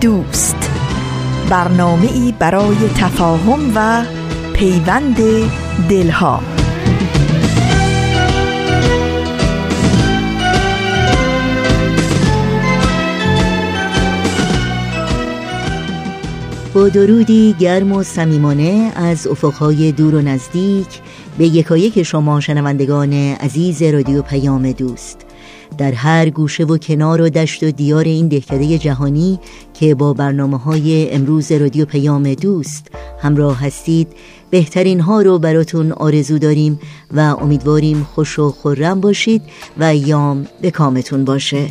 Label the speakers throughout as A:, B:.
A: دوست. برنامه ای برای تفاهم و پیوند دلها.
B: با درودی گرم و صمیمانه از افقهای دور و نزدیک به یکایک شما شنوندگان عزیز رادیو پیام دوست. در هر گوشه و کنار و دشت و دیار این دهکده جهانی که با برنامه های امروز رادیو پیام دوست همراه هستید بهترین ها رو براتون آرزو داریم و امیدواریم خوش و خورم باشید و ایام به کامتون باشه.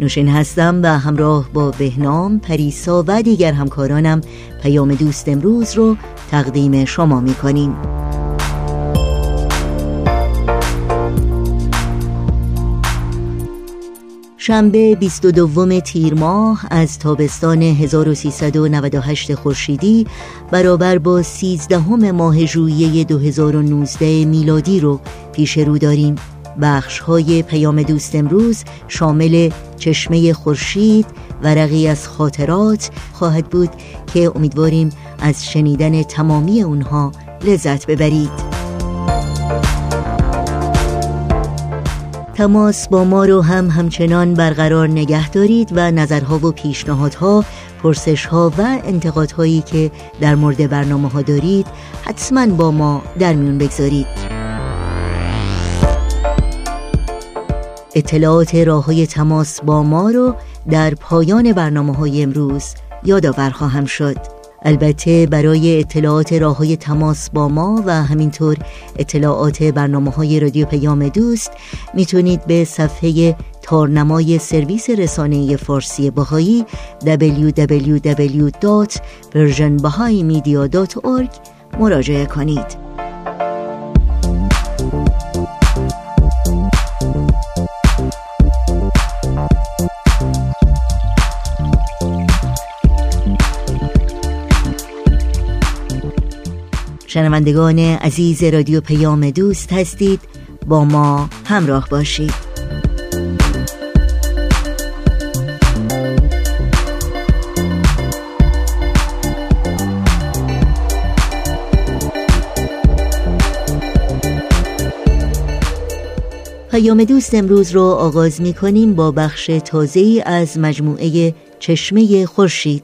B: نوشین هستم و همراه با بهنام، پریسا و دیگر همکارانم پیام دوست امروز رو تقدیم شما می‌کنیم. شنبه 22 تیر ماه از تابستان 1398 خورشیدی برابر با 13 ماه ژوئیه 2019 میلادی رو پیش رو داریم. بخش های پیام دوست امروز شامل چشمه خورشید ورقی از خاطرات خواهد بود که امیدواریم از شنیدن تمامی اونها لذت ببرید. تماس با ما رو هم همچنان برقرار نگه دارید و نظرها و پیشنهادها پرسشها و انتقادهایی که در مورد برنامه ها دارید حتما با ما در میون بگذارید. اطلاعات راه های تماس با ما رو در پایان برنامه های امروز یادآور خواهم شد. البته برای اطلاعات راه های تماس با ما و همینطور اطلاعات برنامه های رادیو پیام دوست می‌تونید به صفحه تارنمای سرویس رسانه فارسی باهایی www.persianbahaimedia.org مراجعه کنید. شنوندگان عزیز رادیو پیام دوست هستید با ما همراه باشید. پیام دوست امروز رو آغاز می کنیم با بخش تازه از مجموعه چشمه خورشید.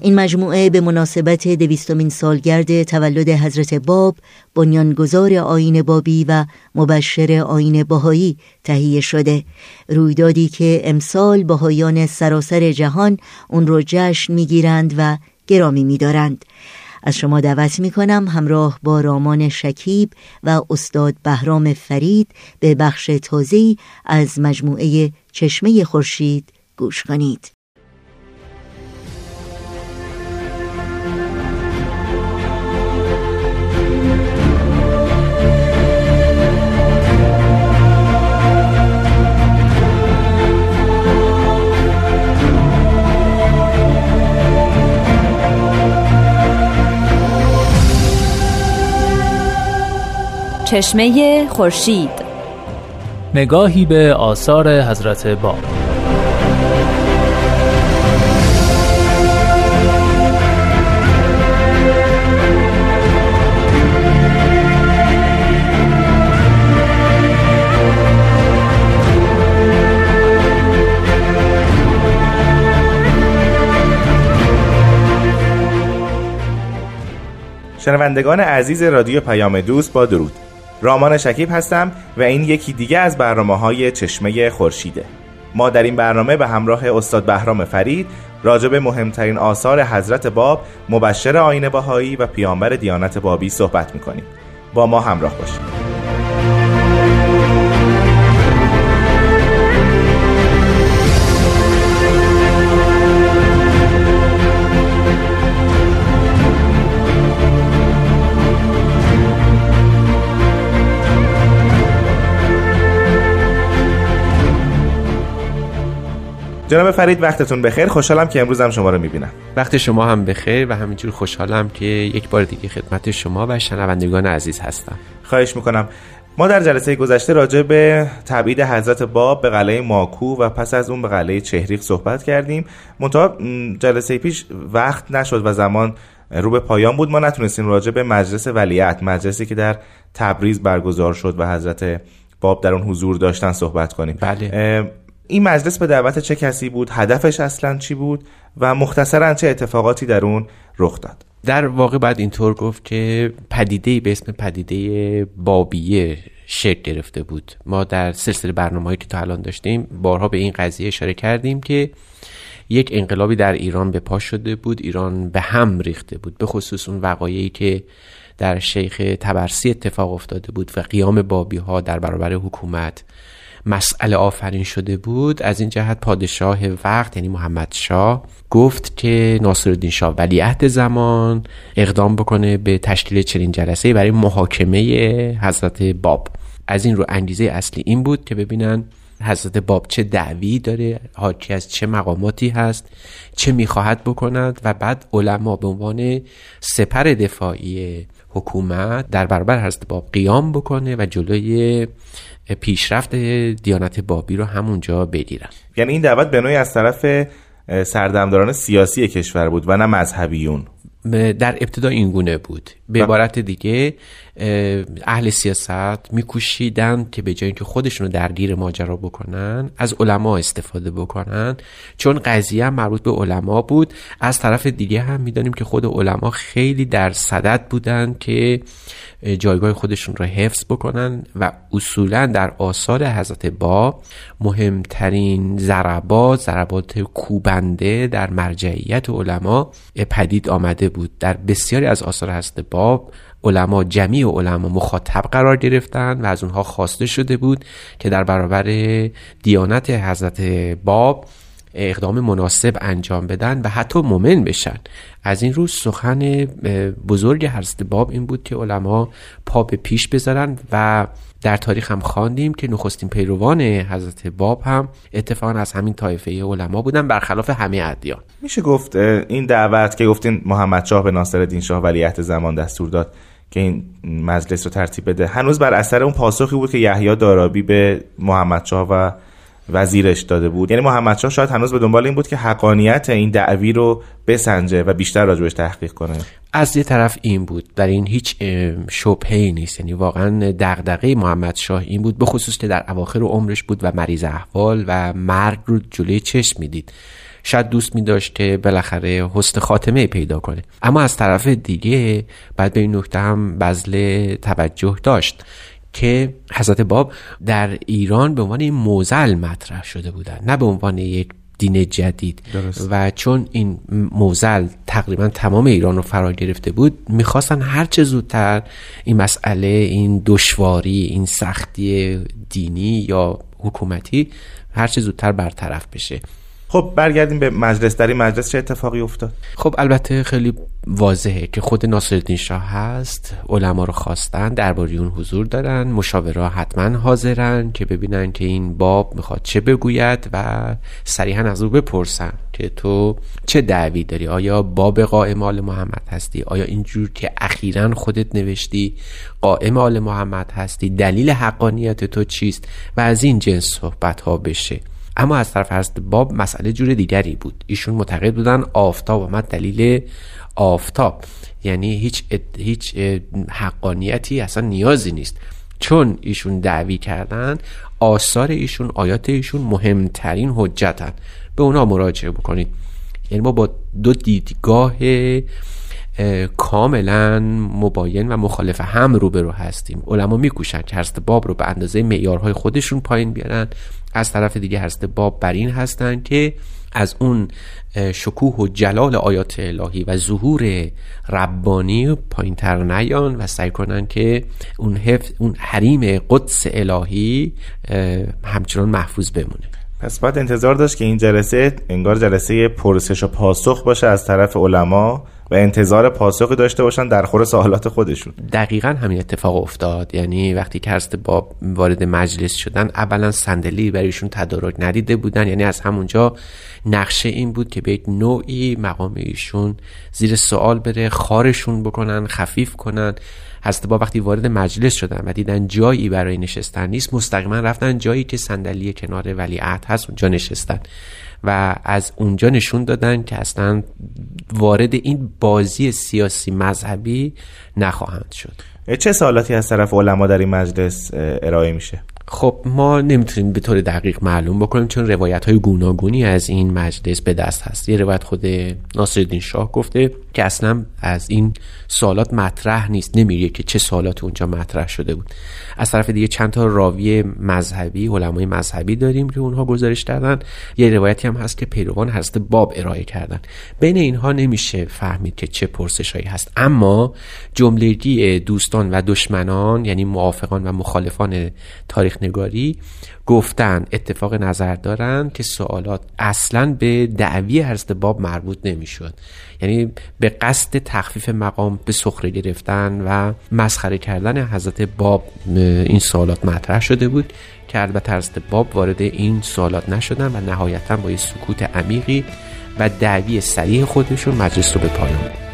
B: این مجموعه به مناسبت دویستمین سالگرد تولد حضرت باب بنیانگذار آین بابی و مبشر آین باهایی تهیه شده رویدادی که امسال باهایان سراسر جهان اون رو جشن می‌گیرند و گرامی میدارند از شما دعوت می کنم همراه با رامان شکیب و استاد بهرام فرید به بخش تازه‌ای از مجموعه چشمه خورشید گوش کنید.
C: چشمه خورشید.
D: نگاهی به آثار حضرت باب
E: شنوندگان عزیز رادیو پیام دوست با درود. رامان شکیب هستم و این یکی دیگه از برنامه های چشمه خورشیده. ما در این برنامه به همراه استاد بهرام فرید راجع به مهمترین آثار حضرت باب مبشر آین باهایی و پیامبر دیانت بابی صحبت می‌کنیم. با ما همراه باشید. جناب فرید وقتتون بخیر. خوشحالم که امروز هم شما رو می‌بینم.
F: وقت شما هم بخیر و همینجور خوشحالم که یک بار دیگه خدمت شما و شنوندگان عزیز هستم.
E: خواهش می‌کنم. ما در جلسه گذشته راجع به تبعید حضرت باب به قلعه ماکو و پس از اون به قلعه چهریق صحبت کردیم. منتها جلسه پیش وقت نشد و زمان رو به پایان بود. ما نتونستیم راجع به مجلس ولیعت مجلسی که در تبریز برگزار شد و حضرت باب در اون حضور داشتن صحبت کنیم.
F: بله.
E: این مجلس به دعوت چه کسی بود؟ هدفش اصلا چی بود؟ و مختصرا چه اتفاقاتی در اون رخ داد؟
F: در واقع باید اینطور گفت که پدیده به اسم پدیده بابیه شکل گرفته بود. ما در سلسله برنامه که تا الان داشتیم بارها به این قضیه اشاره کردیم که یک انقلابی در ایران به پا شده بود ایران به هم ریخته بود به خصوص اون وقایعی که در شیخ تبرسی اتفاق افتاده بود و قیام بابی ها در برابر حکومت مسئله آفرین شده بود از این جهت پادشاه وقت یعنی محمد شاه گفت که ناصرالدین شاه ولیعهد زمان اقدام بکنه به تشکیل چنین جلسه برای محاکمه حضرت باب. از این رو انگیزه اصلی این بود که ببینن حضرت باب چه دعوی داره حاکی از چه مقاماتی هست چه می‌خواهد بکند و بعد علما به عنوان سپر دفاعی حکومت در برابر حضرت باب قیام بکنه و جلوی پیشرفت دیانت بابی رو همونجا بگیرن.
E: یعنی این دعوت به نوعی از طرف سردمداران سیاسی کشور بود و نه مذهبیون.
F: در ابتدا این گونه بود. به عبارت دیگه اهل سیاست میکوشیدن که به جای اینکه خودشون رو درگیر ماجرا بکنن از علما استفاده بکنن. چون قضیه هم مربوط به علما بود. از طرف دیگه هم می‌دانیم که خود علما خیلی در صدد بودن که جایگاه خودشون رو حفظ بکنن و اصولا در آثار حضرت با مهمترین ضربات ضربات کوبنده در مرجعیت علما پدید آمده بود. در بسیاری از آثار حضرت باب علما جمعی علما مخاطب قرار گرفتن و از اونها خواسته شده بود که در برابر دیانت حضرت باب اقدام مناسب انجام بدن و حتی مؤمن بشن. از این روز سخن بزرگ حضرت باب این بود که علما پا به پیش بذارن و در تاریخ هم خواندیم که نخستین پیروان حضرت باب هم اتفاقا از همین طایفه علما بودن برخلاف همه ادیان.
E: میشه گفت این دعوت که گفتین محمد شاه به ناصر الدین شاه ولیعهد زمان دستور داد که این مجلس رو ترتیب بده هنوز بر اثر اون پاسخی بود که یحیی دارابی به محمد شاه و وزیرش داده بود. یعنی محمد شاه شاید هنوز به دنبال این بود که حقانیت این دعوی رو بسنجه و بیشتر راجبش تحقیق کنه.
F: از یه طرف این بود در این هیچ شبهه نیست. یعنی واقعا دغدغه محمد شاه این بود به خصوص که در اواخر عمرش بود و مریض احوال و مرگ رو جلوی چشم می‌دید. شاید دوست می داشت که بالاخره حسن خاتمه پیدا کنه. اما از طرف دیگه بعد به این نکته هم بذل توجه داشت. که حضرت باب در ایران به عنوان موزل مطرح شده بودن نه به عنوان یک دین جدید.
E: درست.
F: و چون این موزل تقریبا تمام ایران رو فرا گرفته بود می‌خواستن هرچه زودتر این مسئله این دشواری این سختی دینی یا حکومتی هرچه زودتر برطرف بشه.
E: خب برگردیم به مجلس. در این مجلس چه اتفاقی افتاد؟
F: خب البته خیلی واضحه که خود ناصرالدین شاه هست. علما رو خواستن درباره اون حضور دارن. مشاورا حتما حاضرن که ببینن که این باب می‌خواد چه بگوید و صریحا از او بپرسن که تو چه دعوی داری؟ آیا باب قائم آل محمد هستی؟ آیا اینجور که اخیرا خودت نوشتی قائم آل محمد هستی؟ دلیل حقانیت تو چیست؟ و از این جنس صحبت ها بشه. اما از طرف حضرت باب مسئله جور دیگری بود. ایشون معتقد بودن آفتاب آمد دلیل آفتاب. یعنی هیچ هیچ حقانیتی اصلا نیازی نیست. چون ایشون دعوی کردن آثار ایشون آیات ایشون مهمترین حجتن. به اونا مراجعه بکنید. یعنی ما با دو دیدگاه کاملا مباین و مخالف هم روبرو هستیم. علما میکوشن که حضرت باب رو به اندازه معیارهای خودشون پایین بیارن. از طرف دیگه حضرت باب بر این هستن که از اون شکوه و جلال آیات الهی و ظهور ربانی پایین تر نیان و سعی کنن که اون, حفظ، اون حریم قدس الهی همچنان محفوظ بمونه.
E: پس باید انتظار داشت که این جلسه انگار جلسه پرسش و پاسخ باشه از طرف علما. و انتظار پاسخی داشته باشن در خور سوالات خودشون.
F: دقیقا همین اتفاق افتاد. یعنی وقتی که حضرت باب وارد مجلس شدن اولا صندلی برایشون تدارک ندیده بودن. یعنی از همونجا نقشه این بود که به یک نوعی مقام ایشون زیر سوال بره خارشون بکنن خفیف کنن. حضرت با وقتی وارد مجلس شدن و دیدن جایی برای نشستن نیست مستقیما رفتن جایی که صندلی کنار ولیعهد هست اونجا نشستن. و از اونجا نشون دادن که اصلا وارد این بازی سیاسی مذهبی نخواهند شد.
E: چه سوالاتی از طرف علما در این مجلس ارائه میشه؟
F: خب ما نمی‌تونیم به طور دقیق معلوم بکنیم چون روایت های گوناگونی از این مجلس به دست هست. یه روایت خود ناصرالدین شاه گفته که اصلا از این سوالات مطرح نیست. نمیگه که چه سوالات اونجا مطرح شده بود. از طرف دیگه چند تا راوی مذهبی علمای مذهبی داریم که اونها گزارش دادن. یه روایتی هم هست که پیروان حضرت باب ارائه کردن. بین اینها نمیشه فهمید که چه پرسشهایی هست. اما جملگی دوستان و دشمنان یعنی موافقان و مخالفان تاریخ نگاری گفتن اتفاق نظر دارن که سوالات اصلا به دعوی حضرت باب مربوط نمی‌شد. یعنی به قصد تخفیف مقام به سخره گرفتن و مسخره کردن حضرت باب این سوالات مطرح شده بود که البته حضرت باب وارد این سوالات نشدن و نهایتا با یه سکوت عمیقی و دعوی سریع خودشون مجلس رو به پایان بود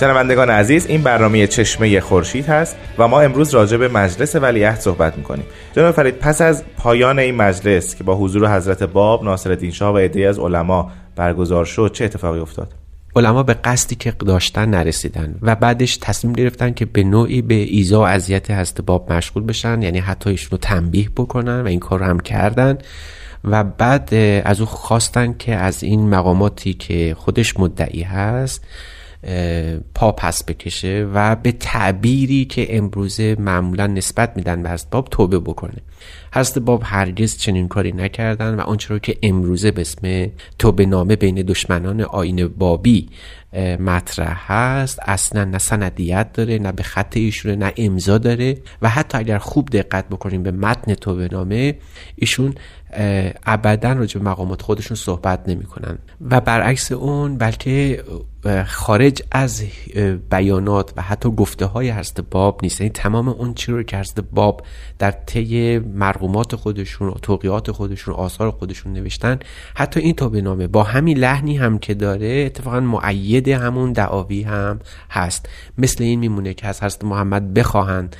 E: شنوندگان عزیز این برنامه چشمه خورشید هست و ما امروز راجع به مجلس ولیعهد صحبت می‌کنیم. جناب فرید پس از پایان این مجلس که با حضور حضرت باب ناصرالدین شاه و عده‌ای از علما برگزار شد چه اتفاقی افتاد؟
F: علما به قصدی که داشتن نرسیدن و بعدش تصمیم گرفتن که به نوعی به ایزا و اذیت حضرت باب مشغول بشن یعنی حتی ایشونو تنبیه بکنن و این کار رو هم کردن و بعد از او خواستن که از این مقاماتی که خودش مدعی هست پا پس بکشه و به تعبیری که امروزه معمولا نسبت میدن به باب توبه بکنه. حضرت باب هرگز چنین کاری نکردن و آنچه رو که امروزه به اسم توبه نامه بین دشمنان آین بابی مطرح هست. اصلا نه سندیت داره نه به خط ایشونه نه امضا داره. و حتی اگر خوب دقت بکنیم به متن توبه نامه ایشون ابدا راجع به مقامات خودشون صحبت نمی‌کنن. و برعکس اون بلکه خارج از بیانات و حتی گفته های حضرت باب نیست. یعنی تمام اون چی رو که حضرت باب در طی مرقومات خودشون توقیات خودشون آثار خودشون نوشتن حتی این توبه نامه با همین لحنی هم که داره اتفاقا معید همون دعاوی هم هست. مثل این میمونه که از حضرت محمد بخواهند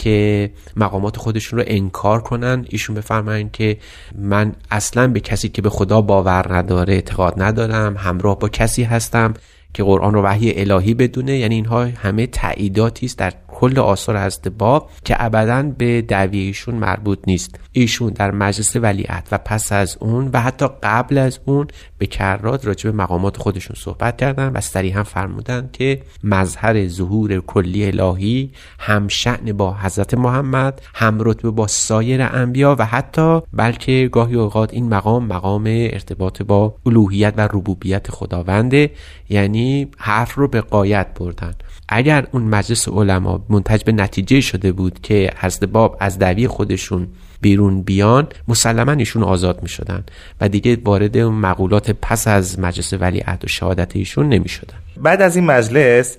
F: که مقامات خودشون رو انکار کنن ایشون بفرمایند که من اصلا به کسی که به خدا باور نداره اعتقاد ندارم همراه با کسی هستم که قرآن رو وحی الهی بدونه. یعنی اینها همه تعییداتی است در کل آثار حضرت باب که ابدا به دعوی ایشون مربوط نیست. ایشون در مجلس ولیعت و پس از اون و حتی قبل از اون به کرات راجع به مقامات خودشون صحبت کردن و هم فرمودن که مظهر ظهور کلی الهی هم شعن با حضرت محمد هم رتبه با سایر انبیا و حتی بلکه گاهی اوقات این مقام مقام ارتباط با الوهیت و ربوبیت خداونده یعنی حرف رو به قایت بردن. اگر اون مجلس علما منتج به نتیجه شده بود که حضرت باب از دعوی خودشون بیرون بیان مسلما ایشون آزاد می شدن و دیگه وارد مقولات پس از مجلس ولیعهد و شهادت ایشون نمی شدن
E: بعد از این مجلس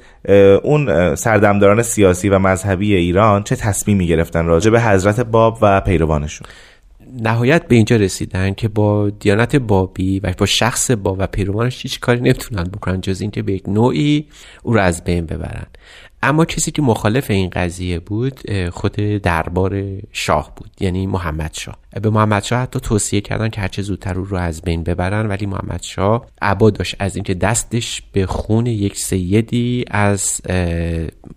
E: اون سردمداران سیاسی و مذهبی ایران چه تصمیمی گرفتن راجع به حضرت باب و پیروانشون؟
F: نهایت به اینجا رسیدن که با دیانت بابی و با شخص باب و پیروانش هیچ کاری نمی‌تونن بکنن جز اینکه به یک نوعی او را از بین ببرن. اما کسی که مخالف این قضیه بود خود دربار شاه بود یعنی محمد شاه. به محمد شاه حتی توصیه کردن که هرچه زودتر او رو از بین ببرن ولی محمد شاه عبا داشت از اینکه دستش به خون یک سیدی از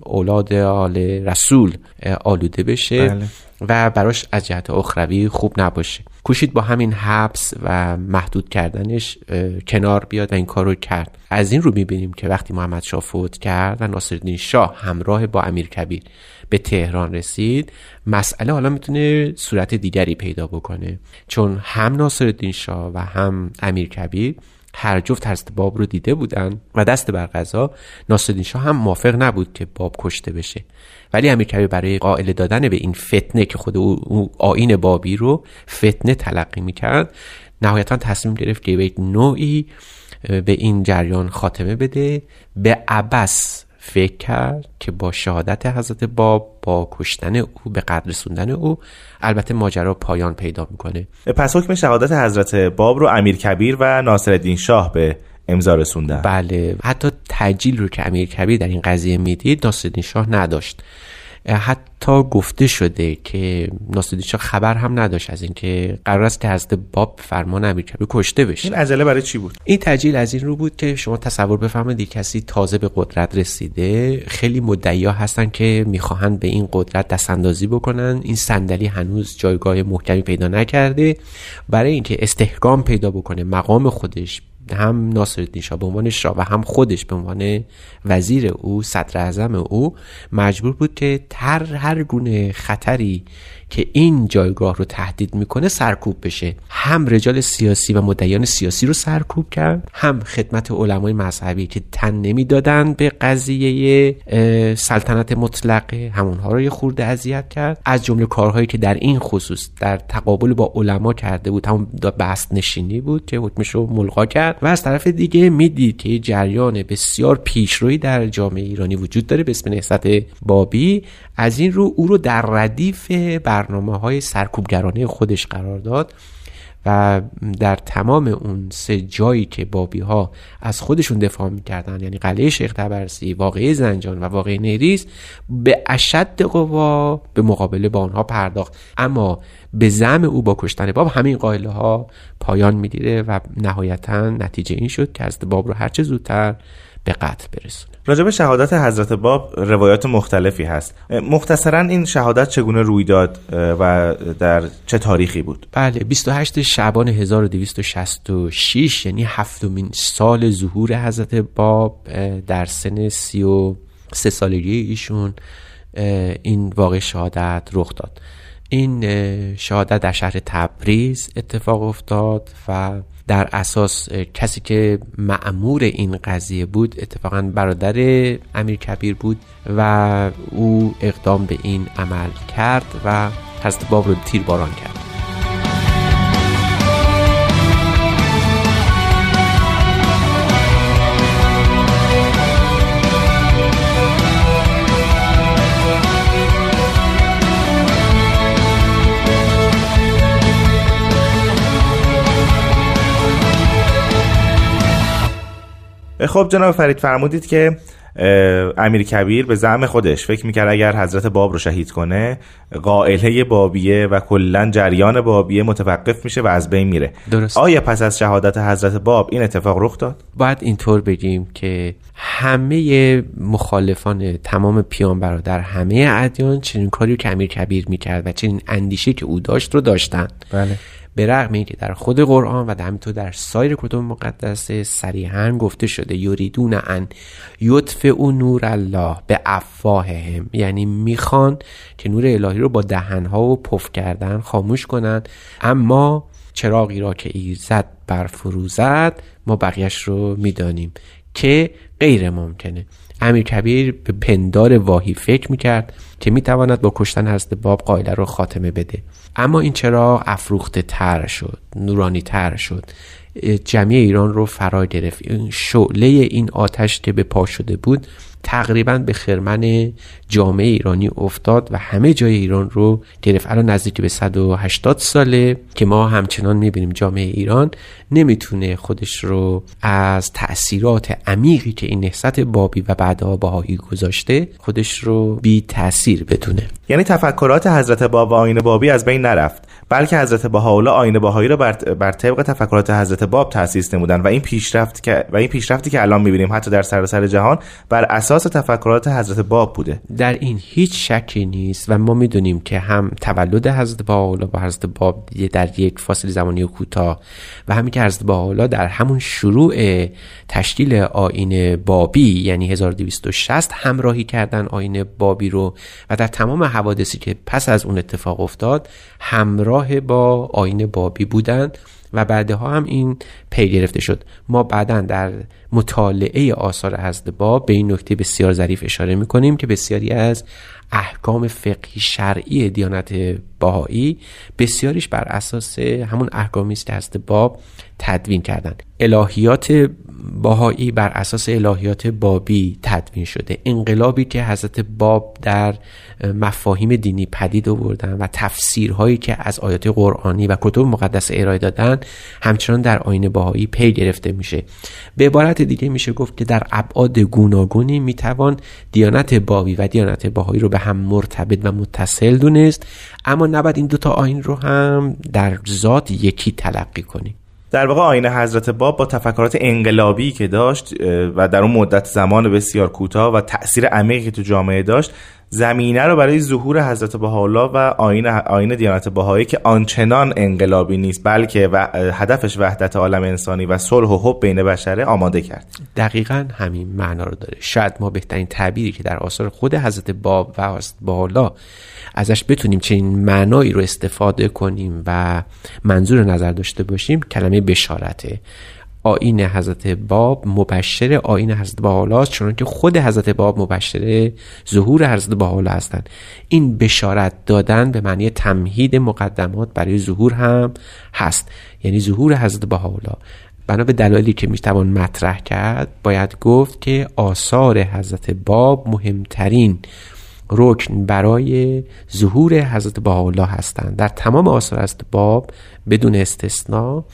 F: اولاد آل رسول آلوده بشه. بله. و براش از جهت اخروی خوب نباشه. کوشید با همین حبس و محدود کردنش کنار بیاد و این کار رو کرد. از این رو می‌بینیم که وقتی محمد شاه فوت کرد و ناصرالدین شاه همراه با امیر کبیر به تهران رسید مسئله حالا می‌تونه صورت دیگری پیدا بکنه. چون هم ناصرالدین شاه و هم امیر کبیر هر جفت حضرت باب رو دیده بودن و دست بر قضا ناصرالدین شاه هم موافق نبود که باب کشته بشه. ولی امیرکبیر برای قائل دادن به این فتنه که خود او آین بابی رو فتنه تلقی می‌کرد نهایتا تصمیم گرفت که به نوعی به این جریان خاتمه بده. به عبس فکر کرد که با شهادت حضرت باب با کشتن او به قدر رسوندن او البته ماجرا پایان پیدا می‌کنه.
E: پس حکم شهادت حضرت باب رو امیر کبیر و ناصرالدین شاه به امضا رسوندن.
F: بله. حتی تجیل رو که امیر کبیر در این قضیه می‌دید ناصرالدین شاه نداشت. حتی گفته شده که ناصرالدین شاه خبر هم نداشت از اینکه قرار است که حضرت باب فرمان امیرکبیر کشته بشه.
E: این عجله برای چی بود؟
F: این تجیل از این رو بود که شما تصور بفرمایید کسی تازه به قدرت رسیده خیلی مدعیا هستن که می‌خواهند به این قدرت دست اندازی بکنن. این صندلی هنوز جایگاه محکمی پیدا نکرده. برای اینکه استحکام پیدا بکنه مقام خودش هم ناصرالدین شاه به عنوان شاه و هم خودش به عنوان وزیر او صدر اعظم او مجبور بود که تر هر گونه خطری که این جایگاه رو تهدید می‌کنه سرکوب بشه. هم رجال سیاسی و مدیان سیاسی رو سرکوب کرد هم خدمت علمای مذهبی که تن نمی‌دادن به قضیه سلطنت مطلقه همونها رو یه خورده اذیت کرد. از جمله کارهایی که در این خصوص در تقابل با علما کرده بود. همون بست نشینی بود که حکمش رو ملغا کرد. و از طرف دیگه می‌دید که جریان بسیار پیشروی در جامعه ایرانی وجود داره به اسم نهضت بابی. از این رو او رو در ردیف برنامه های سرکوبگرانه خودش قرار داد و در تمام اون سه جایی که بابی ها از خودشون دفاع می‌کردن یعنی قلعه شیخ تبرسی واقعه زنجان و واقعه نیریز به اشد قوا به مقابله با آنها پرداخت. اما به زم او با کشتن باب همین قائله ها پایان می‌گیره و نهایتا نتیجه این شد که از باب رو هرچه زودتر به قتل برسونه.
E: راجب شهادت حضرت باب روایات مختلفی هست. مختصرا این شهادت چگونه روی داد و در چه تاریخی بود؟
F: بله 28 شعبان 1266 یعنی هفتمین سال ظهور حضرت باب در سن سی و سه سالگی ایشون این واقع شهادت رخ داد. این شهادت در شهر تبریز اتفاق افتاد و در اساس کسی که معمور این قضیه بود اتفاقا برادر امیر کبیر بود و او اقدام به این عمل کرد و حضرت باب رو تیر باران کرد.
E: خب جناب فرید فرمودید که امیر کبیر به زعم خودش فکر می‌کرد اگر حضرت باب رو شهید کنه قائله بابیه و کلا جریان بابیه متوقف میشه و از بین میره.
F: درست.
E: آیا پس از شهادت حضرت باب این اتفاق رخ داد؟
F: باید اینطور بگیم که همه مخالفان تمام پیان برادر همه ادیان چنین کاری که امیر کبیر می‌کرد و چنین اندیشه که او داشت رو داشتن
E: بله.
F: به رغم اینکه در خود قرآن و همینطور در سایر کتب مقدسه صریحا گفته شده یریدون ان یطفع او نور الله به افواههم. یعنی می‌خوان که نور الهی رو با دهنها و پف کردن خاموش کنند اما چراغی را که ایزد برفروزد ما بقیش رو می‌دانیم که غیر ممکنه. امیر کبیر به پندار واهی فکر می‌کرد که می‌تواند با کشتن حضرت باب قائله رو خاتمه بده. اما این چرا افروخته تر شد نورانی تر شد. جمعی ایران رو فرا گرفت. شعله این آتش که به پا شده بود تقریبا به خرمن جامعه ایرانی افتاد و همه جای ایران رو گرفت. الان نزدیک به 180 ساله که ما همچنان می‌بینیم جامعه ایران نمی‌تونه خودش رو از تأثیرات عمیقی که این نهضت بابی و بعدها باهایی گذاشته خودش رو بی تاثیر بدونه.
E: یعنی تفکرات حضرت باب و آین بابی از بین نرفت بلکه حضرت بهاءالله آین بهایی را بر, بر طبق تفکرات حضرت باب تاسیس نمودن و این پیشرفت که و این پیشرفتی که الان می‌بینیم حتی در سراسر جهان بر اساس اساس تفکرات حضرت باب بوده.
F: در این هیچ شکی نیست و ما می‌دونیم که هم تولد حضرت بهاءالله با حضرت باب در یک فاصله زمانی کوتاه و همین که حضرت بهاءالله در همون شروع تشکیل آین بابی یعنی 1260 همراهی کردن آین بابی رو و در تمام حوادثی که پس از اون اتفاق افتاد همراه با آین بابی بودند و بعدها هم این پی گرفته شد. ما بعدا در مطالعه آثار حضرت باب به این نکته بسیار ظریف اشاره می‌کنیم که بسیاری از احکام فقهی شرعی دیانت باهایی بسیاریش بر اساس همون احکامی است که حضرت باب تدوین کردند. الهیات باهایی بر اساس الهیات بابی تدوین شده. انقلابی که حضرت باب در مفاهیم دینی پدید آوردن و تفسیرهایی که از آیات قرآنی و کتب مقدس ارائه دادن همچنان در آین باهایی پی گرفته میشه. به عبارت دیگه میشه گفت که در ابعاد گوناگونی می‌توان دیانت بابی و دیانت باهایی رو به هم مرتبط و متصل دونست. اما نباید این دوتا آین رو هم در ذات یکی تلقی کنیم.
E: در واقع آین حضرت باب با تفکرات انقلابی که داشت و در اون مدت زمان بسیار کوتاه و تاثیر عمیقی که تو جامعه داشت زمینه رو برای ظهور حضرت بهاءالله و آین آین دیانت بهایی که آنچنان انقلابی نیست بلکه و هدفش وحدت عالم انسانی و صلح و حب بین بشره آماده کرد.
F: دقیقا همین معنا رو داره. شاید ما بهترین تعبیری که در آثار خود حضرت باب و حضرت بهاءالله ازش بتونیم چنین معنایی رو استفاده کنیم و منظور نظر داشته باشیم کلمه بشارته آین حضرت باب مبشر آین حضرت بحالا چون که خود حضرت باب مبشر ظهور حضرت بحالا هستند. این بشارت دادن به معنی تمهید مقدمات برای ظهور هم هست. یعنی ظهور حضرت بحالا بنا به دلایلی که می‌توان مطرح کرد باید گفت که آثار حضرت باب مهمترین رکن برای ظهور حضرت بهاءالله هستند. در تمام آثار حضرت باب بدون استثنا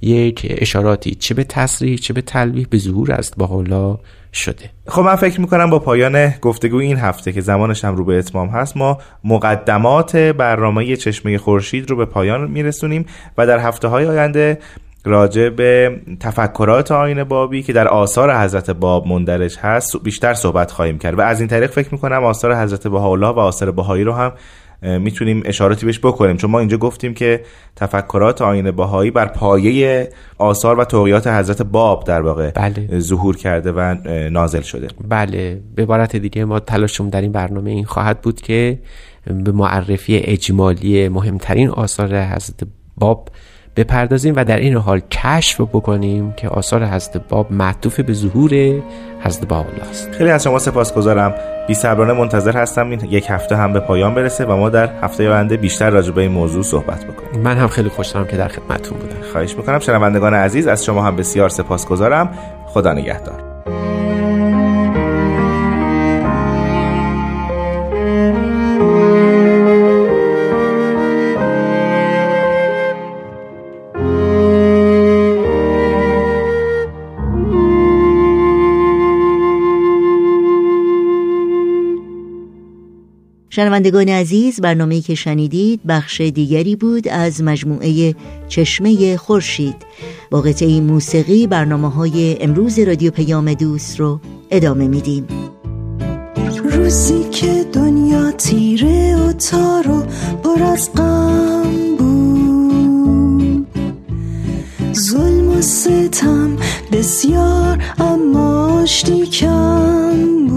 F: یک اشاراتی چه به تصریح چه به تلویح به ظهور حضرت بهاءالله شده.
E: خب من فکر می‌کنم با پایان گفتگو این هفته که زمانش هم رو به اتمام هست ما مقدمات برنامه چشمه خورشید رو به پایان میرسونیم و در هفته های آینده راجع به تفکرات آین بابی که در آثار حضرت باب مندرج هست بیشتر صحبت خواهیم کرد. و از این طریق فکر می‌کنم آثار حضرت بهاءالله و آثار بهایی رو هم می‌تونیم اشاراتی بهش بکنیم. چون ما اینجا گفتیم که تفکرات آین بهایی بر پایه آثار و توقیات حضرت باب در واقع
F: بله.
E: ظهور کرده و نازل شده.
F: بله. به عبارت دیگه ما تلاشمون در این برنامه این خواهد بود که به معرفی اجمالی مهمترین آثار حضرت باب بپردازیم و در این حال کشف بکنیم که آثار حضرت باب معطوف به ظهور حضرت باب است
E: خیلی از شما سپاسگزارم. بی صبرانه منتظر هستم این یک هفته هم به پایان برسه و ما در هفته آینده بیشتر راجع به این موضوع صحبت بکنیم.
F: من هم خیلی خوشحالم که در خدمتتون بودم.
E: خواهش می‌کنم. شنوندگان عزیز از شما هم بسیار سپاسگزارم. خدا نگهدار.
B: شنوندگان عزیز برنامه که شنیدید بخش دیگری بود از مجموعه چشمه خورشید. با قطعه موسیقی برنامه های امروز رادیو پیام دوست رو ادامه میدیم.
G: روزی که دنیا تیره و تار و پر از غم بود. ظلم و ستم بسیار اما کم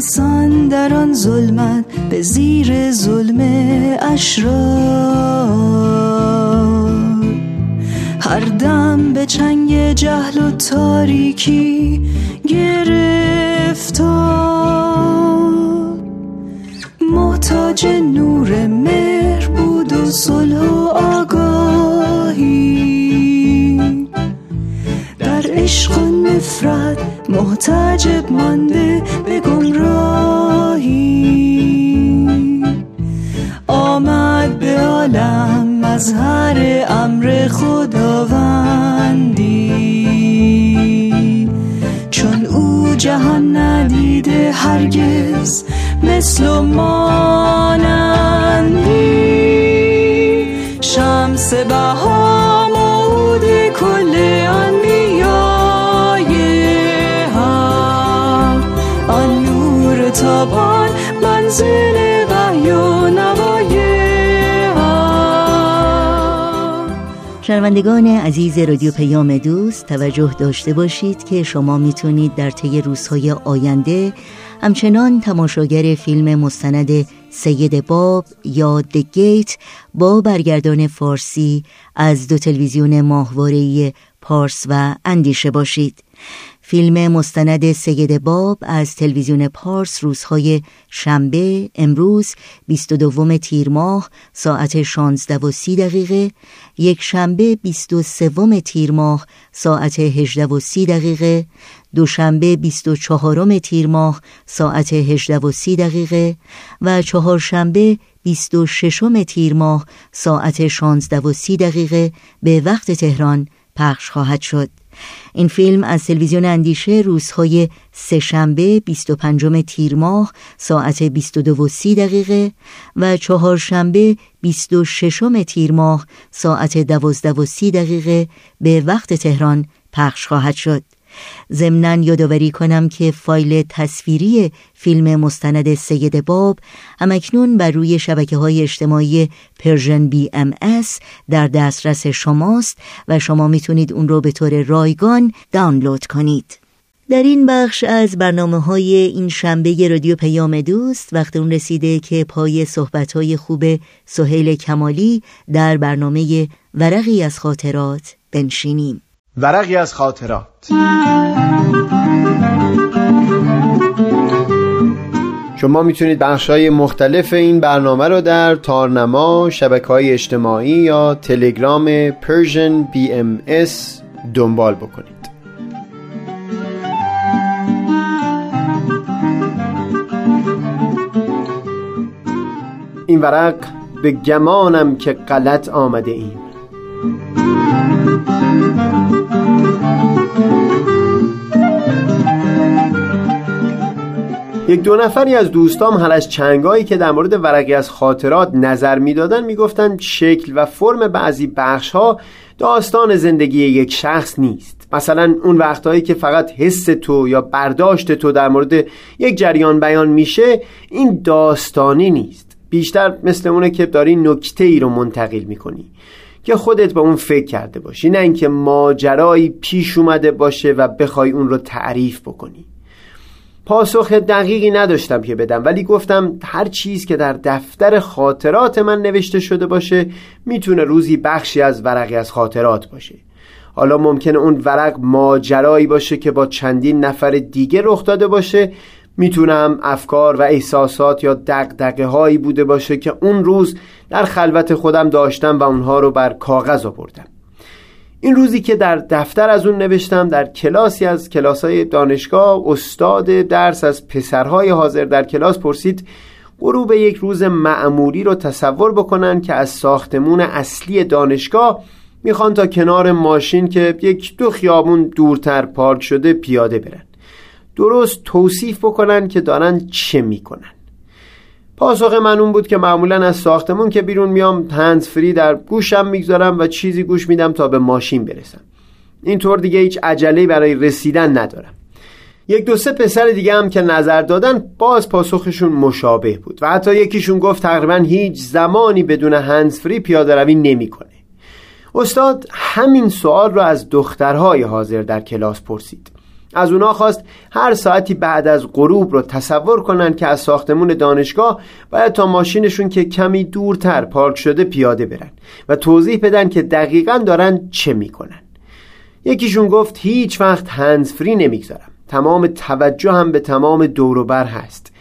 G: انسان در آن ظلمت به زیر ظلم اشرار. هر دم به چنگ جهل و تاریکی گرفتار. محتاج نور مهر بود و صلح و آگاهی. در عشق و نفرت محتجب مانده به گمراهی. آمد به عالم مظهر امر خداوندی. چون او جهان ندیده هرگز مثل مانندی. شمس بها
B: شنوندگان عزیز رادیو پیام دوست توجه داشته باشید که شما می‌تونید در طی روزهای آینده همچنان تماشاگر فیلم مستند سید باب یا دگیت با برگردان فارسی از دو تلویزیون ماهواره‌ای پارس و اندیشه باشید. فیلم مستند سید باب از تلویزیون پارس روزهای شنبه امروز 22 تیر ماه ساعت 16 و 30 دقیقه. یک شنبه 23 تیر ماه ساعت 18 و 30 دقیقه. دوشنبه 24 تیر ماه ساعت 18 و 30 دقیقه. و چهارشنبه 26 تیر ماه ساعت 16 و 30 دقیقه. به وقت تهران پخش خواهد شد این فیلم از تلویزیون اندیشه روزهای سهشنبه 25 تیر ماه ساعت 22 و 30 دقیقه و چهارشنبه 26 تیر ماه ساعت 12 و 30 دقیقه به وقت تهران پخش خواهد شد. ضمنا یادآوری کنم که فایل تصویری فیلم مستند سید باب همکنون بر روی شبکه های اجتماعی Persian BMS در دسترس شماست و شما می‌تونید اون رو به طور رایگان دانلود کنید. در این بخش از برنامه های این شنبه رادیو پیام دوست وقت اون رسیده که پای صحبت های خوب سهیل کمالی در برنامه ورقی از خاطرات بنشینیم.
H: ورقی از خاطرات. شما می‌تونید بخش های مختلف این برنامه رو در تارنما، شبکه های اجتماعی یا تلگرام Persian BMS دنبال بکنید. این ورق به گمانم که غلط آمده ایم. یک دو نفری از دوستام هر از چنگایی که در مورد ورقی از خاطرات نظر می‌دادن می‌گفتند شکل و فرم بعضی بخش ها داستان زندگی یک شخص نیست. مثلا اون وقتهایی که فقط حس تو یا برداشت تو در مورد یک جریان بیان میشه این داستانی نیست. بیشتر مثل اونه که داری نکته ای رو منتقل می‌کنی. که خودت به اون فکر کرده باشی. نه اینکه ماجرایی پیش اومده باشه و بخوای اون رو تعریف بکنی. پاسخ دقیقی نداشتم که بدم ولی گفتم هر چیز که در دفتر خاطرات من نوشته شده باشه می‌تونه روزی بخشی از ورقی از خاطرات باشه. حالا ممکنه اون ورق ماجرایی باشه که با چندین نفر دیگه رخ داده باشه می‌تونم افکار و احساسات یا دقدقه هایی بوده باشه که اون روز در خلوت خودم داشتم و اونها رو بر کاغذ آوردم. این روزی که در دفتر از اون نوشتم در کلاسی از کلاسای دانشگاه استاد درس از پسرهای حاضر در کلاس پرسید غروب یک روز معمولی رو تصور بکنن که از ساختمون اصلی دانشگاه می‌خوان تا کنار ماشین که یک دو خیابون دورتر پارک شده پیاده برن. درست توصیف بکنن که دارن چه می‌کنن. پاسخ من اون بود که معمولا از ساختمون که بیرون میام هنز فری در گوشم می‌گذارم و چیزی گوش میدم تا به ماشین برسم. اینطور دیگه هیچ عجله برای رسیدن ندارم. یک دو سه پسر دیگه هم که نظر دادن باز پاسخشون مشابه بود و حتی یکیشون گفت تقریبا هیچ زمانی بدون هنزفری پیاده روی نمی‌کنه. استاد همین سوال رو از دخترهای حاضر در کلاس پرسید. از اونا خواست هر ساعتی بعد از غروب رو تصور کنن که از ساختمون دانشگاه باید تا ماشینشون که کمی دورتر پارک شده پیاده برن و توضیح بدن که دقیقا دارن چه می‌کنن. یکیشون گفت هیچ وقت هنز فری نمی‌گذارم. تمام توجه هم به تمام دوروبر هست.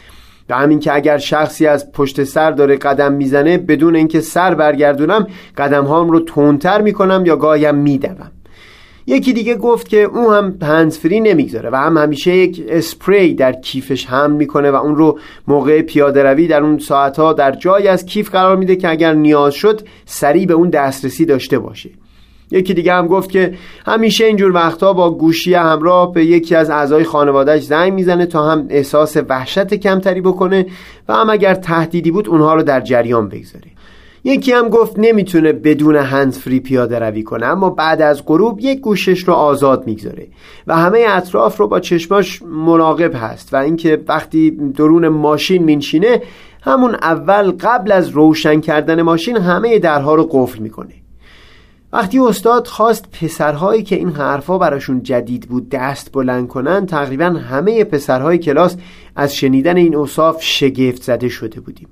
H: به همین که اگر شخصی از پشت سر داره قدم می‌زنه بدون اینکه سر برگردونم قدم هام رو تونتر می‌کنم یا گایم میدوم. یکی دیگه گفت که اون هم هنزفری نمی‌گذاره و هم همیشه یک اسپری در کیفش هم می‌کنه و اون رو موقع پیاده روی در اون ساعتها در جای از کیف قرار میده که اگر نیاز شد سریع به اون دسترسی داشته باشه. یکی دیگه هم گفت که همیشه اینجور وقتها با گوشی همراه به یکی از اعضای خانوادهش زنگ می‌زنه تا هم احساس وحشت کمتری بکنه و هم اگر تهدیدی بود اونها رو در جریان بگذاره. یکی هم گفت نمی‌تونه بدون هند فری پیاده روی کنه اما بعد از غروب یک گوشش رو آزاد می‌گذاره و همه اطراف رو با چشماش مراقب هست و اینکه وقتی درون ماشین مینشینه همون اول قبل از روشن کردن ماشین همه درها رو قفل می‌کنه. وقتی استاد خواست پسرهایی که این حرفا براشون جدید بود دست بلند کنن تقریبا همه پسرهای کلاس از شنیدن این اوصاف شگفت زده شده بودیم.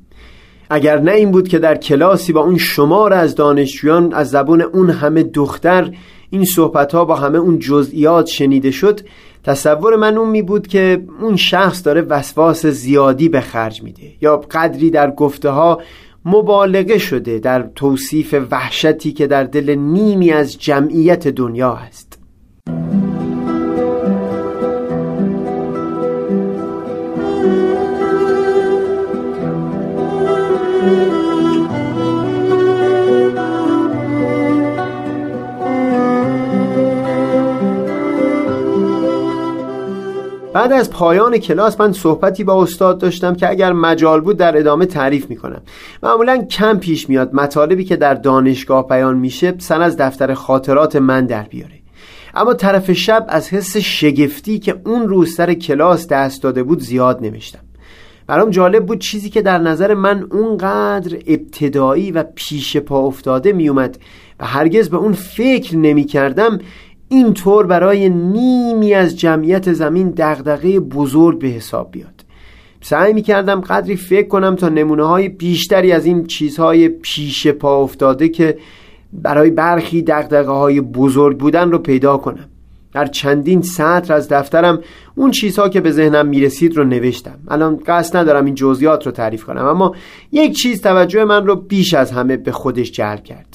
H: اگر نه این بود که در کلاسی با اون شمار از دانشجویان از زبون اون همه دختر این صحبت ها با همه اون جزئیات شنیده شد تصور من اون می بود که اون شخص داره وسواس زیادی به خرج میده یا قدری در گفته ها مبالغه شده در توصیف وحشتی که در دل نیمی از جمعیت دنیا هست. بعد از پایان کلاس من صحبتی با استاد داشتم که اگر مجال بود در ادامه تعریف می‌کنم. معمولا کم پیش میاد مطالبی که در دانشگاه بیان میشه سن از دفتر خاطرات من در بیاره. اما طرف شب از حس شگفتی که اون روز سر کلاس دست داده بود زیاد نوشتم. برام جالب بود چیزی که در نظر من اونقدر ابتدایی و پیش پا افتاده میومد و هرگز به اون فکر نمی کردم اینطور برای نیمی از جمعیت زمین دغدغه بزرگ به حساب بیاد. سعی می کردم قدری فکر کنم تا نمونه های بیشتری از این چیزهای پیش پا افتاده که برای برخی دغدغه های بزرگ بودن رو پیدا کنم. در چندین سطر از دفترم اون چیزها که به ذهنم می‌رسید رو نوشتم. الان قصد ندارم این جزئیات رو تعریف کنم اما یک چیز توجه من رو بیش از همه به خودش جلب کرد.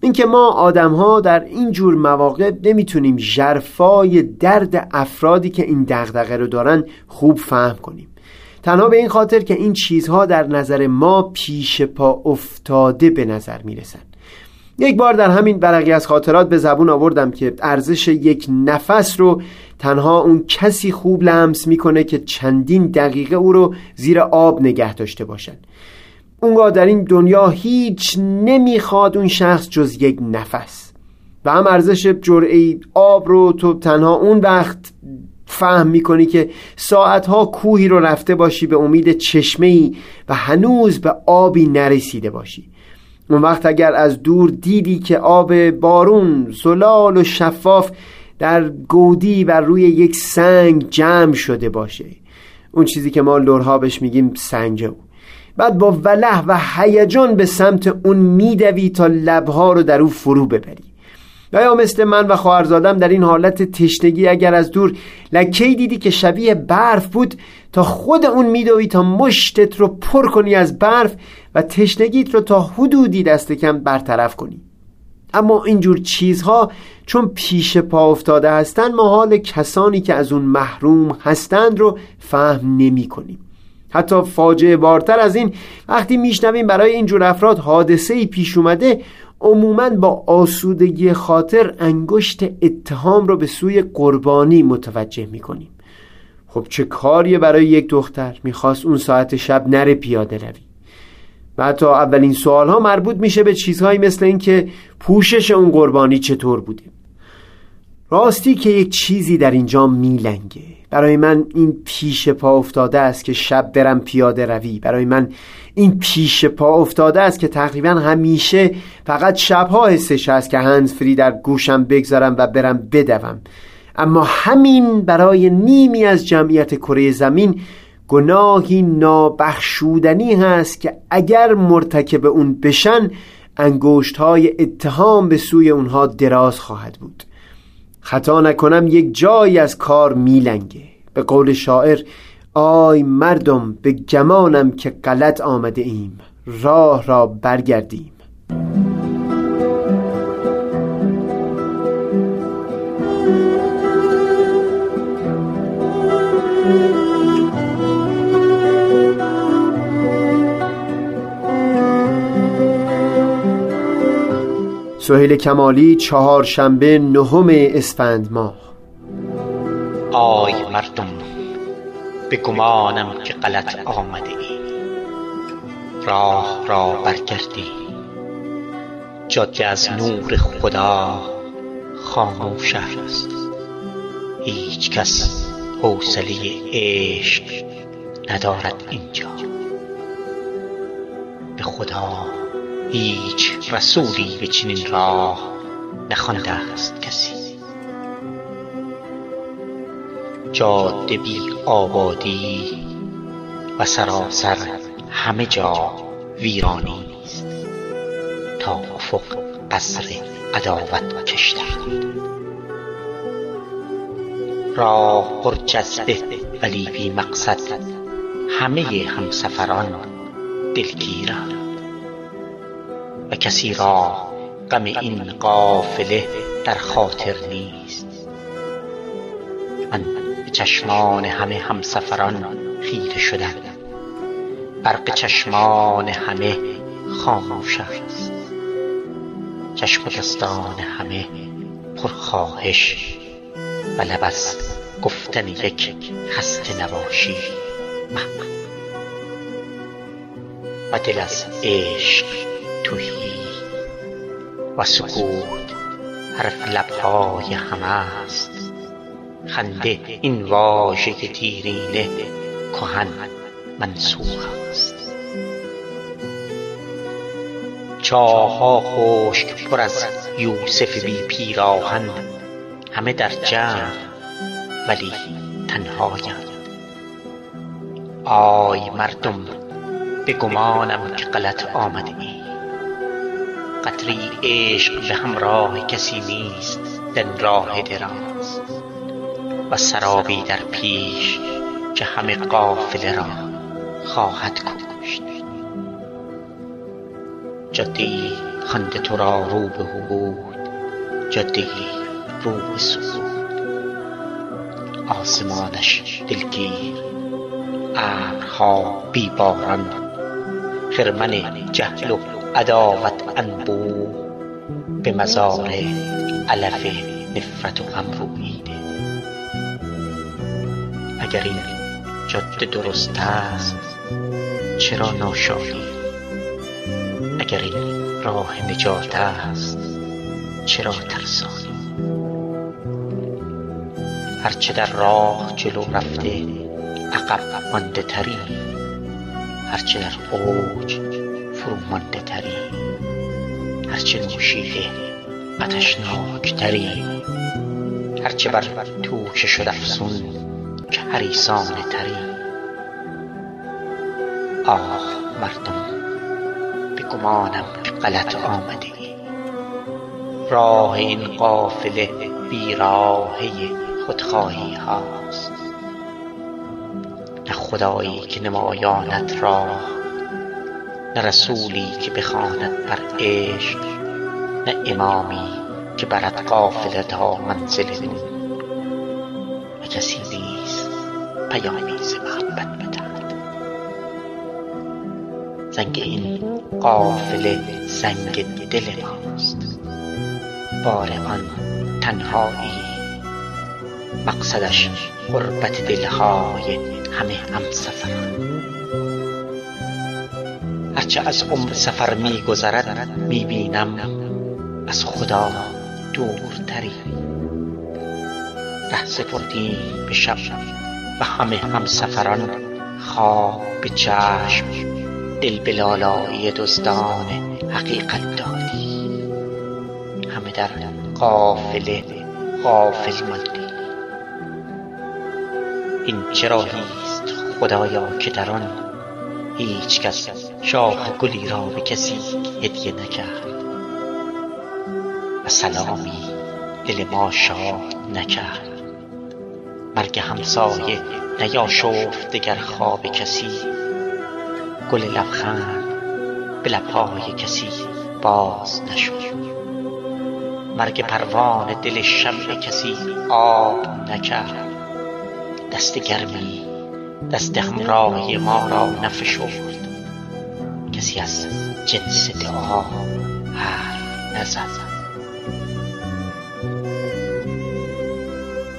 H: اینکه ما آدم ها در این جور مواقع نمی‌تونیم جرفای درد افرادی که این دغدغه رو دارن خوب فهم کنیم. تنها به این خاطر که این چیزها در نظر ما پیش پا افتاده به نظر می‌رسن. یک بار در همین برقی از خاطرات به زبون آوردم که ارزش یک نفس رو تنها اون کسی خوب لمس می‌کنه که چندین دقیقه او رو زیر آب نگه داشته باشد اونگاه در این دنیا هیچ نمی‌خواد اون شخص جز یک نفس. و هم ارزش جرعه آب رو تو تنها اون وقت فهم می‌کنی که ساعتها کوهی رو رفته باشی به امید چشمه ای و هنوز به آبی نرسیده باشی. اون وقت اگر از دور دیدی که آب بارون زلال و شفاف در گودی و روی یک سنگ جمع شده باشه. اون چیزی که ما لورها بهش میگیم سنجو بعد با وله و هیجان به سمت اون میدوی تا لبها رو در او فرو ببری. و یا مثل من و خواهرزادم در این حالت تشنگی اگر از دور لکهی دیدی که شبیه برف بود تا خود اون میدوی تا مشتت رو پر کنی از برف و تشنگیت رو تا حدودی دست کم برطرف کنی. اما اینجور چیزها چون پیش پا افتاده هستند ما حال کسانی که از اون محروم هستند رو فهم نمی کنیم. حتی فاجعه بارتر از این وقتی میشنویم برای اینجور افراد حادثه ای پیش اومده عموما با آسودگی خاطر انگشت اتهام رو به سوی قربانی متوجه می‌کنیم. خب چه کاریه برای یک دختر؟ می‌خواست اون ساعت شب نره پیاده روی. و حتی اولین سوال ها مربوط میشه به چیزهایی مثل اینکه پوشش اون قربانی چطور بوده. راستی که یک چیزی در اینجا میلنگه. برای من این پیش پا افتاده است که شب برم پیاده روی. برای من این پیش پا افتاده است که تقریبا همیشه فقط شبها حسش هست که هنز فری در گوشم بگذارم و برم بدوم. اما همین برای نیمی از جمعیت کره زمین گناهی نابخشودنی هست که اگر مرتکب اون بشن انگشت های اتهام به سوی اونها دراز خواهد بود. خطا نکنم یک جایی از کار میلنگه. به قول شاعر آی مردم به گمانم که غلط آمده ایم. راه را برگردیم. سهیل کمالی چهارشنبه نهم اسفند ماه.
I: آی مردم به گمانم که غلط آمده ای. راه را برگردی. جاده از نور خدا خاموش است. هیچ کس حوصله عشق ندارد اینجا. به خدا هیچ رسولی به چنین راه نخوانده است کسی. جاده بی آبادی و سراسر همه جا ویرانی است تا افق قصر عداوت کشته راه پر جسته ولی بی مقصد همه همسفران دلگیرند. و کسی را غم این قافله در خاطر نیست. من به چشمان همه همسفران خیره شدم. برق چشمان همه خاموش است. چشم و دستان همه پرخواهش و لب از گفتن یک خسته نباشی و دل از عشق توهی و سکوت حرف لبهای همه است. خنده این واژه دیرینه کهن منسوخ است. چاها خشک پر از یوسف بی پیراهن همه در جمع ولی تنهایند. آی مردم به گمانم که غلط آمده ای. قطری عشق به همراه کسی نیست در راه دراز. و سرابی در پیش که همه قافله را خواهد کشت. جاده خنده تو را رو به بود جاده رو به سکوت آسمانش دلگیر ابرها بی باران خرمن جهل و عداوت انبو به مزار علف نفرت و غم روییده اگر این جاده درست است چرا ناشادی اگر این راه نجات است چرا ترسانی؟ هرچه در راه جلو رفته عقب مانده تری هرچه در اوج فرو مانده تری. هرچه نوشیده آتشناک تری. هرچه بر توشه شد افسون که حریصانه تری. آه مردم به گمانم که غلط آمده راه این قافله بیراهه خودخواهی هاست. نه خدایی که نمایانت راه نه رسولی که بخواند بر عشق نه امامی که برد قافله تا منزل نور و کسی نیست پیامی ز محبت بدهد. زنگ این قافله زنگ دل ماست. بار آن تنهایی مقصدش غربت دلهای همه همسفران. هرچه از عمر سفر می گذرد می بینم از خدا دورتری. ره سپردیم به شب و همه همسفران خواب به چشم دل به لالایی دزدان حقیقت دادی همه در قافله غافل ماندی. این چه راهیست خدایا که در آن هیچ کس شاخ گلی را به کسی هدیه نکرد. و سلامی دل ما شاد نکرد. مرگ همسایه نیاشفت دگر خواب کسی. گل لبخند به لبهای کسی باز نشد. مرگ پروانه دل شمع کسی آب نکرد. دست گرمی دست همراهی ما را نفشرد. کسی از جنس دعا حرف نزد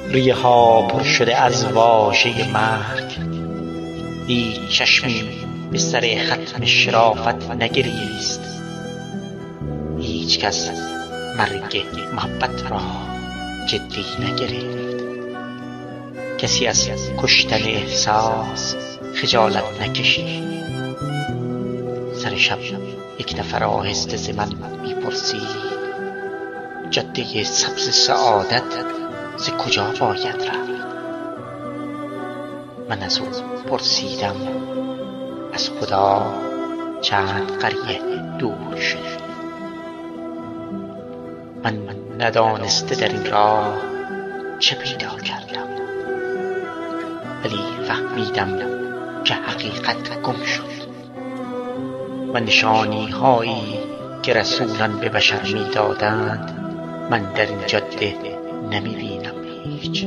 I: ریه ها پر شده از واژه مرگ. هیچ چشمی به سر ختم شرافت نگریست. هیچ کس مرگ محبت را جدی نگرفت. کسی از کشتن احساس خجالت نکشید. شب یک نفر آهسته ز من می‌پرسید جاده سبز سعادت ز کجا باید رفت؟ من از او پرسیدم از خدا چند قریه دور شد. من ندانسته در این راه چه پیدا کردم ولی فهمیدم که حقیقت گم شد. و نشانی هایی که رسولان به بشر می‌دادند من در این جاده نمی بینم هیچ.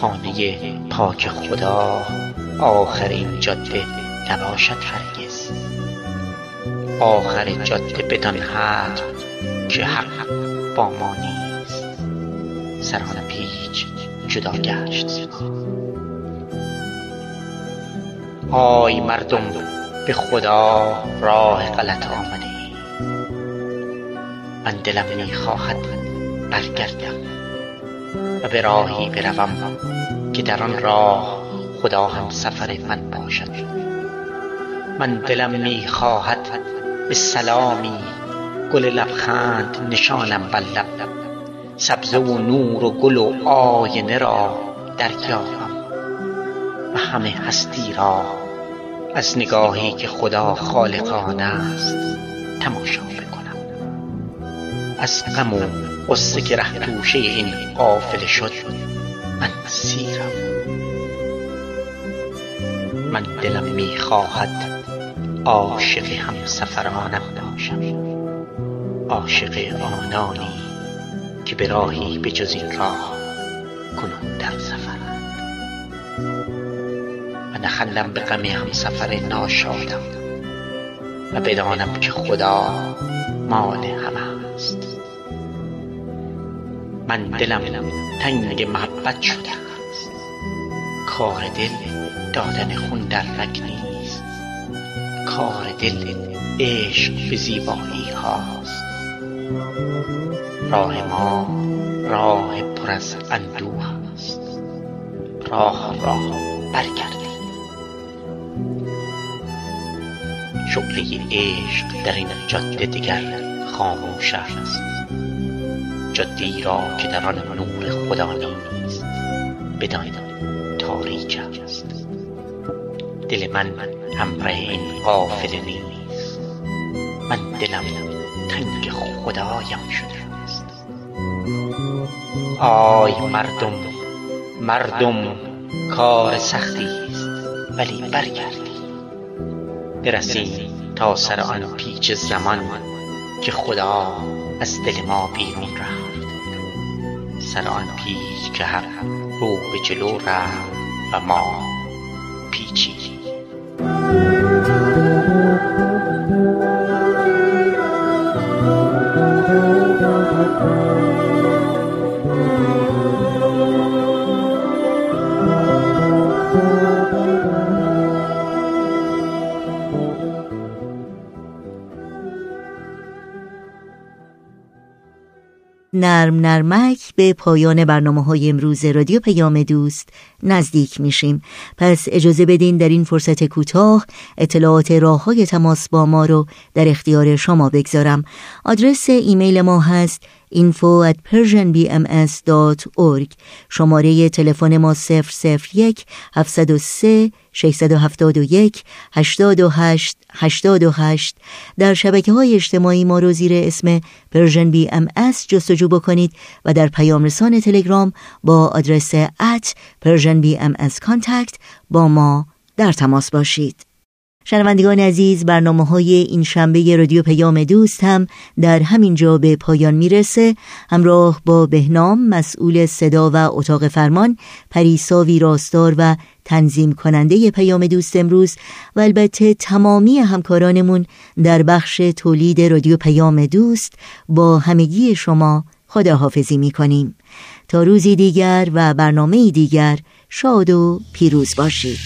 I: خانه پاک خدا آخر این جاده نباشد هرگز. آخر جاده بدان حد که حق با ما نیست. سران پیچ جدا گشت آی مردم به خدا راه غلط آمده. من دلم می‌خواهد برگردم و به راهی بروم که در آن راه خدا هم سفر من باشد. من دلم می‌خواهد به سلامی گل لبخند نشانم بر لب. سبزه و نور و گل و آینه را دریابم و همه هستی را از نگاهی که خدا خالقانه است تماشا بکنم. از غم و غصه که این قافله شد من سیرم من دلم می‌خواهد عاشق هم سفرانم باشم. عاشق آنانی که به راهی به جز این راه کنون در سفرند و نخندم به غم هم سفر ناشادم و بدانم که خدا مال همه است. من دلم تنگ محبت شده است. کار دل دادن خون در رگ نیست. کار دل عشق به زیبایی هاست. راه ما راه پر از اندوه است راه راه برگردیم شعله عشق در این جاده دیگر خاموش است. جاده را که در آن نور خدا نیست بدان تاریک است. دل من همراه این قافله نیست. من دلم تنگ خدایم شده است. آی مردم مردم کار سختی است ولی برگردی برسیم تا سر آن پیچ زمان که خدا از دل ما بیرون رفت. سر آن پیچ که هر رو به جلو رفت و ما
B: نرم نرمک به پایان برنامه های امروز رادیو پیام دوست نزدیک میشیم. پس اجازه بدین در این فرصت کوتاه اطلاعات راه های تماس با ما رو در اختیار شما بگذارم. آدرس ایمیل ما هست info at persianbms.org شماره تلفن ما 001 703 671 828 828 در شبکه های اجتماعی ما رو زیر اسم Persian BM جستجو بکنید و در پیام رسان تلگرام با آدرس at Persian BM با ما در تماس باشید. شنوندگان عزیز برنامه های این شنبه رادیو پیام دوست هم در همین جا به پایان می‌رسه. همراه با بهنام مسئول صدا و اتاق فرمان پریسا ویراستار و تنظیم کننده پیام دوست امروز و البته تمامی همکارانمون در بخش تولید رادیو پیام دوست با همگی شما خداحافظی می‌کنیم. تا روزی دیگر و برنامه دیگر شاد و پیروز باشید.